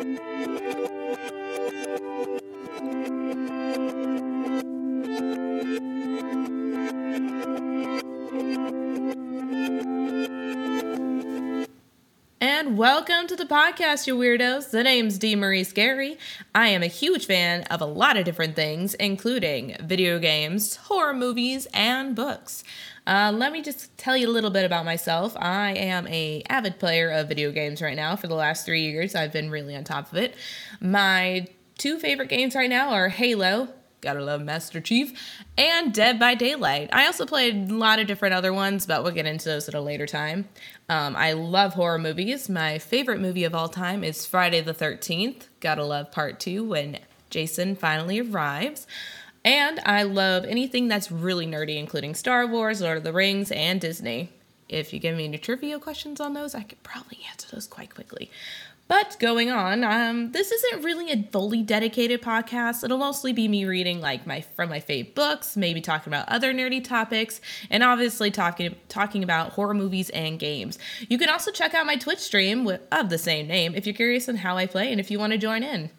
And welcome to the podcast, you weirdos. The name's Dee Marie Scary. I am a huge fan of a lot of different things, including video games, horror movies, and books. Uh, let me just tell you a little bit about myself. I am a avid player of video games right now. For the last three years, I've been really on top of it. My two favorite games right now are Halo, Gotta love Master Chief and Dead by Daylight. I also played a lot of different other ones, but we'll get into those at a later time. Um, I love horror movies. My favorite movie of all time is Friday the 13th. Gotta love part two when Jason finally arrives. And I love anything that's really nerdy, including Star Wars, Lord of the Rings, and Disney. If you give me any trivia questions on those, I could probably answer those quite quickly. But going on, um, this isn't really a fully dedicated podcast. It'll mostly be me reading like my from my favorite books, maybe talking about other nerdy topics, and obviously talking talking about horror movies and games. You can also check out my Twitch stream with, of the same name if you're curious on how I play and if you want to join in.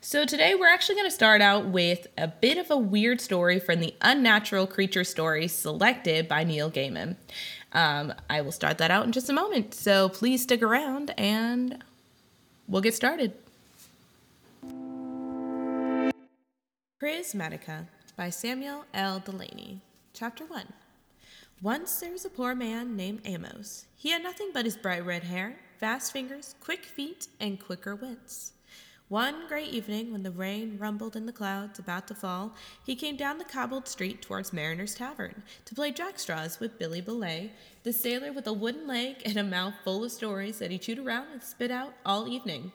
So today we're actually going to start out with a bit of a weird story from the Unnatural Creature story selected by Neil Gaiman. Um, I will start that out in just a moment, so please stick around and we'll get started. Prismatica by Samuel L. Delany. Chapter 1. Once there was a poor man named Amos. He had nothing but his bright red hair, fast fingers, quick feet, and quicker wits. One gray evening, when the rain rumbled in the clouds about to fall, he came down the cobbled street towards Mariner's Tavern to play jackstraws with Billy Belay, the sailor with a wooden leg and a mouth full of stories that he chewed around and spit out all evening.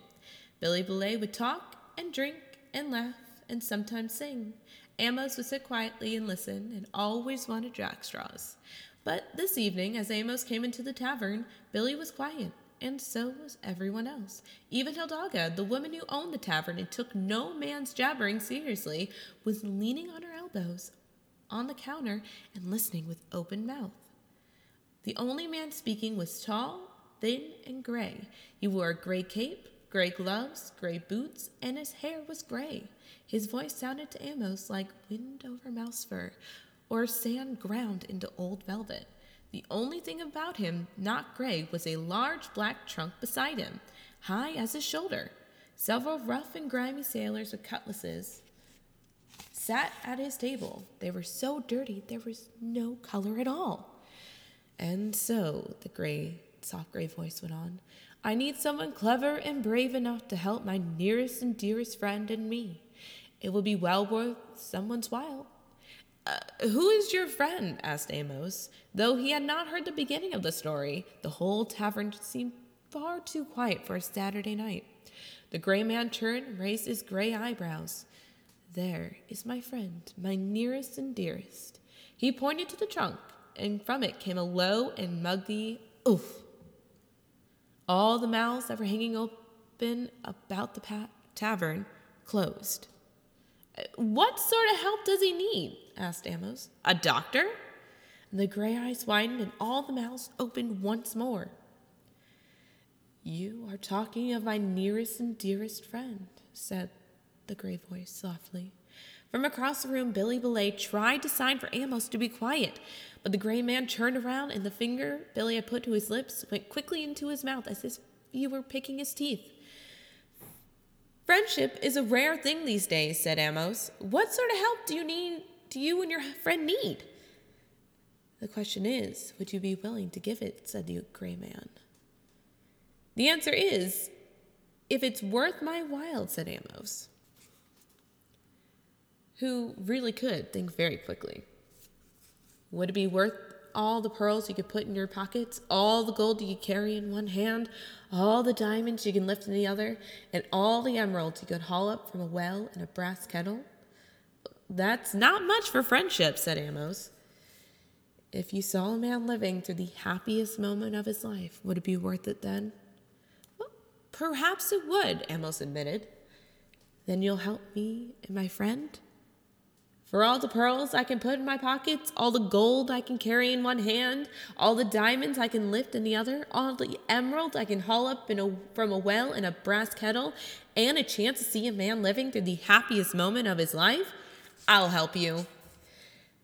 Billy Belay would talk and drink and laugh and sometimes sing. Amos would sit quietly and listen and always wanted jackstraws. But this evening, as Amos came into the tavern, Billy was quiet and so was everyone else. Even Hildaga, the woman who owned the tavern and took no man's jabbering seriously, was leaning on her elbows on the counter and listening with open mouth. The only man speaking was tall, thin, and gray. He wore a gray cape, gray gloves, gray boots, and his hair was gray. His voice sounded to Amos like wind over mouse fur or sand ground into old velvet. The only thing about him not gray was a large black trunk beside him, high as his shoulder. Several rough and grimy sailors with cutlasses sat at his table. They were so dirty there was no color at all. And so, the gray, soft gray voice went on, I need someone clever and brave enough to help my nearest and dearest friend and me. It will be well worth someone's while. Uh, who is your friend? asked Amos. Though he had not heard the beginning of the story, the whole tavern seemed far too quiet for a Saturday night. The gray man turned and raised his gray eyebrows. There is my friend, my nearest and dearest. He pointed to the trunk, and from it came a low and muggy oof. All the mouths that were hanging open about the pa- tavern closed. What sort of help does he need? Asked Amos. A doctor? And the gray eyes widened and all the mouths opened once more. You are talking of my nearest and dearest friend, said the gray voice softly. From across the room, Billy Belay tried to sign for Amos to be quiet, but the gray man turned around and the finger Billy had put to his lips went quickly into his mouth as if he were picking his teeth. Friendship is a rare thing these days, said Amos. What sort of help do you need do you and your friend need? The question is, would you be willing to give it? said the gray man. The answer is, if it's worth my while, said Amos, who really could think very quickly. Would it be worth all the pearls you could put in your pockets, all the gold you could carry in one hand, all the diamonds you can lift in the other, and all the emeralds you could haul up from a well in a brass kettle? That's not much for friendship, said Amos. If you saw a man living through the happiest moment of his life, would it be worth it then? Well, perhaps it would, Amos admitted. Then you'll help me and my friend? For all the pearls I can put in my pockets, all the gold I can carry in one hand, all the diamonds I can lift in the other, all the emeralds I can haul up a, from a well in a brass kettle, and a chance to see a man living through the happiest moment of his life, I'll help you.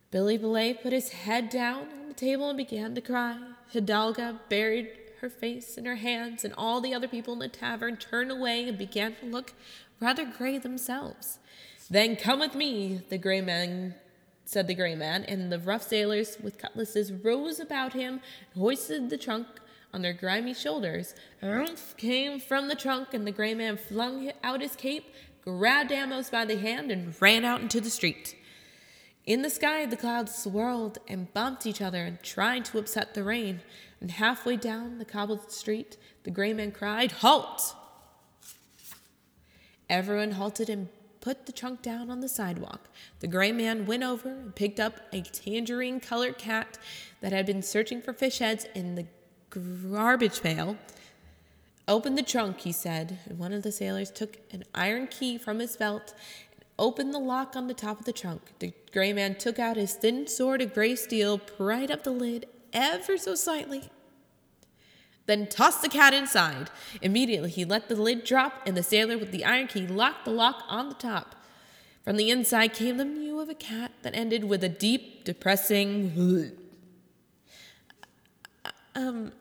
Billy Belay put his head down on the table and began to cry. Hidalga buried her face in her hands, and all the other people in the tavern turned away and began to look rather gray themselves. Then come with me, the gray man said the gray man, and the rough sailors with cutlasses rose about him and hoisted the trunk on their grimy shoulders. Rumph came from the trunk, and the gray man flung out his cape, grabbed Amos by the hand, and ran out into the street. In the sky, the clouds swirled and bumped each other and tried to upset the rain. And halfway down the cobbled street, the gray man cried, Halt! Everyone halted and put the trunk down on the sidewalk. The gray man went over and picked up a tangerine colored cat that had been searching for fish heads in the garbage pail. Open the trunk, he said, and one of the sailors took an iron key from his belt and opened the lock on the top of the trunk. The gray man took out his thin sword of gray steel, pried up the lid ever so slightly, then tossed the cat inside. Immediately, he let the lid drop, and the sailor with the iron key locked the lock on the top. From the inside came the mew of a cat that ended with a deep, depressing. um,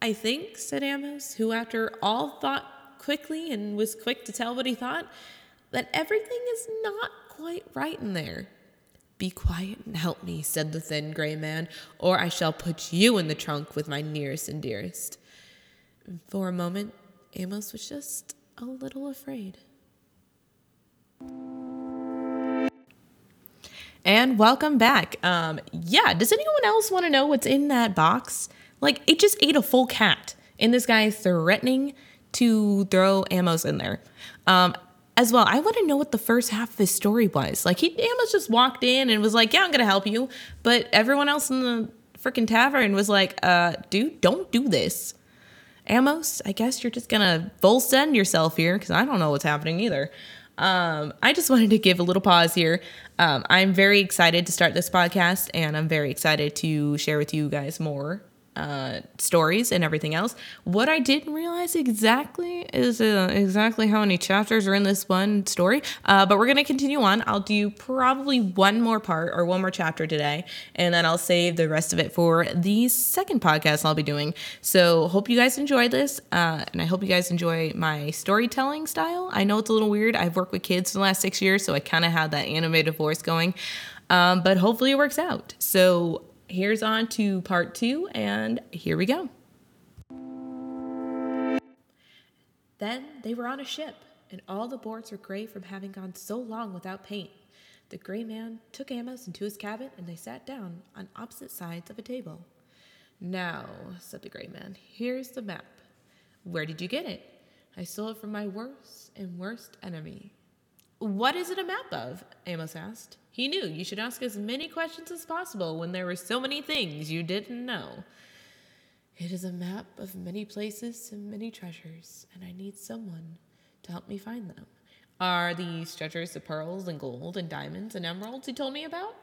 I think, said Amos, who, after all, thought quickly and was quick to tell what he thought, that everything is not quite right in there. Be quiet and help me, said the thin gray man, or I shall put you in the trunk with my nearest and dearest. For a moment, Amos was just a little afraid. And welcome back. Um, yeah, does anyone else want to know what's in that box? Like, it just ate a full cat, and this guy threatening to throw Amos in there. Um, as well, I want to know what the first half of his story was. Like, he Amos just walked in and was like, "Yeah, I'm gonna help you," but everyone else in the freaking tavern was like, "Uh, dude, don't do this." Amos, I guess you're just gonna full send yourself here because I don't know what's happening either. Um, I just wanted to give a little pause here. Um, I'm very excited to start this podcast, and I'm very excited to share with you guys more uh, stories and everything else. What I didn't realize exactly is uh, exactly how many chapters are in this one story. Uh, but we're going to continue on. I'll do probably one more part or one more chapter today, and then I'll save the rest of it for the second podcast I'll be doing. So, hope you guys enjoyed this, uh, and I hope you guys enjoy my storytelling style. I know it's a little weird. I've worked with kids for the last six years, so I kind of had that animated voice going. Um, but hopefully it works out. So here's on to part two, and here we go. Then they were on a ship, and all the boards were gray from having gone so long without paint. The gray man took Amos into his cabin, and they sat down on opposite sides of a table. Now, said the gray man, here's the map. Where did you get it? I stole it from my worst and worst enemy. What is it a map of? Amos asked. He knew you should ask as many questions as possible when there were so many things you didn't know. It is a map of many places and many treasures, and I need someone to help me find them. Are these treasures the pearls and gold and diamonds and emeralds you told me about?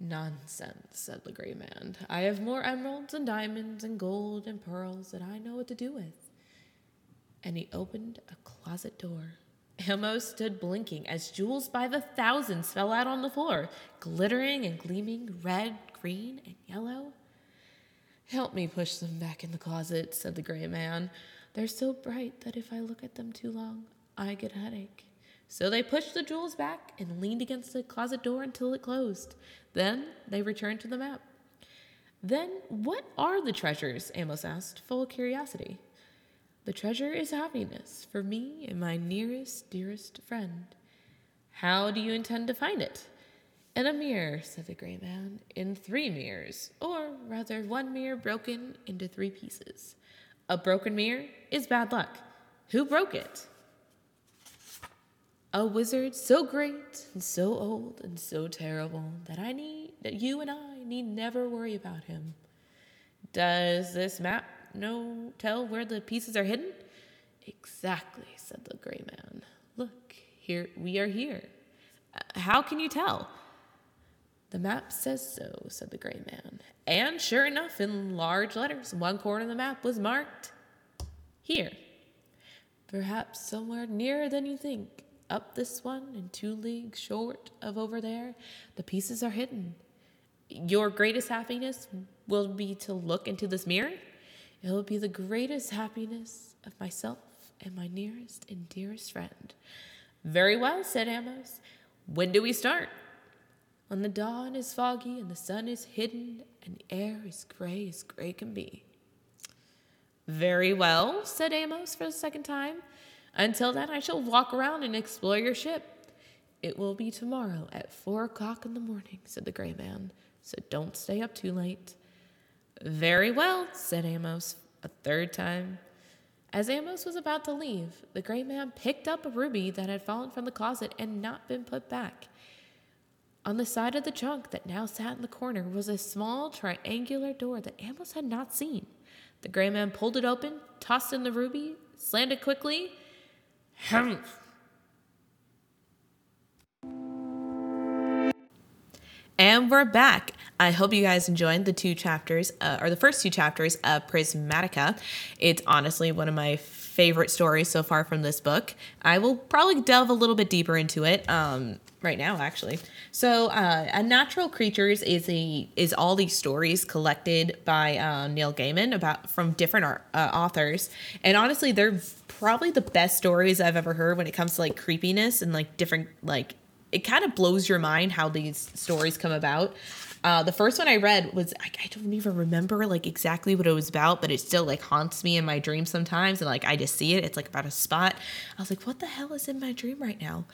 Nonsense, said the gray man. I have more emeralds and diamonds and gold and pearls than I know what to do with. And he opened a closet door. Amos stood blinking as jewels by the thousands fell out on the floor, glittering and gleaming red, green, and yellow. Help me push them back in the closet, said the gray man. They're so bright that if I look at them too long, I get a headache. So they pushed the jewels back and leaned against the closet door until it closed. Then they returned to the map. Then what are the treasures? Amos asked, full of curiosity. The treasure is happiness for me and my nearest, dearest friend. How do you intend to find it? In a mirror, said the gray man, in three mirrors, or rather one mirror broken into three pieces. A broken mirror is bad luck. Who broke it? A wizard so great and so old and so terrible that I need that you and I need never worry about him. Does this map no tell where the pieces are hidden? Exactly, said the gray man. Look, here we are here. Uh, how can you tell? The map says so, said the gray man. And sure enough, in large letters, one corner of the map was marked here. Perhaps somewhere nearer than you think. Up this one and two leagues short of over there, the pieces are hidden. Your greatest happiness will be to look into this mirror. It will be the greatest happiness of myself and my nearest and dearest friend. Very well, said Amos. When do we start? When the dawn is foggy and the sun is hidden and the air is gray as gray can be. Very well, said Amos for the second time. Until then, I shall walk around and explore your ship. It will be tomorrow at four o'clock in the morning, said the gray man, so don't stay up too late. Very well, said Amos a third time. As Amos was about to leave, the gray man picked up a ruby that had fallen from the closet and not been put back. On the side of the trunk that now sat in the corner was a small triangular door that Amos had not seen. The gray man pulled it open, tossed in the ruby, slammed it quickly. Humph! And we're back. I hope you guys enjoyed the two chapters, uh, or the first two chapters of Prismatica. It's honestly one of my favorite stories so far from this book. I will probably delve a little bit deeper into it um, right now, actually. So, uh, Unnatural Creatures is a is all these stories collected by uh, Neil Gaiman about from different uh, authors, and honestly, they're probably the best stories I've ever heard when it comes to like creepiness and like different like it kind of blows your mind how these stories come about. Uh, the first one I read was I, I, don't even remember like exactly what it was about, but it still like haunts me in my dreams sometimes, and like I just see it. It's like about a spot. I was like, what the hell is in my dream right now?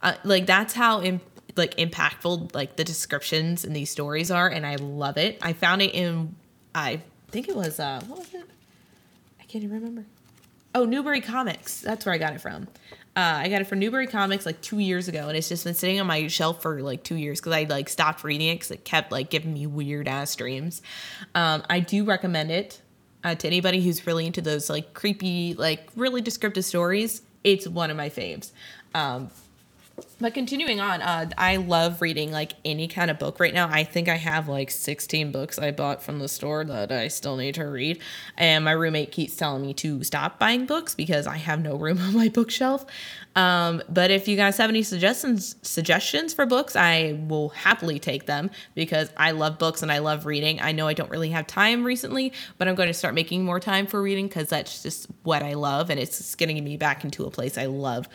Uh, like that's how Im- like impactful like the descriptions in these stories are, and I love it. I found it in I think it was uh what was it? I can't even remember. Oh, Newbury Comics. That's where I got it from. Uh, I got it from Newbury Comics like two years ago, and it's just been sitting on my shelf for like two years because I like stopped reading it because it kept like giving me weird ass dreams. Um, I do recommend it uh, to anybody who's really into those like creepy, like really descriptive stories. It's one of my faves. Um, but continuing on, uh, I love reading like any kind of book right now. I think I have like 16 books I bought from the store that I still need to read. And my roommate keeps telling me to stop buying books because I have no room on my bookshelf. Um, but if you guys have any suggestions suggestions for books, I will happily take them because I love books and I love reading. I know I don't really have time recently, but I'm going to start making more time for reading because that's just what I love and it's getting me back into a place I love.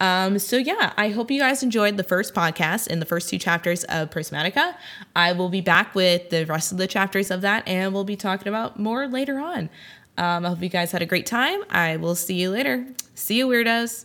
Um, so yeah, I hope you guys enjoyed the first podcast and the first two chapters of Prismatica. I will be back with the rest of the chapters of that, and we'll be talking about more later on. Um, I hope you guys had a great time. I will see you later. See you, weirdos.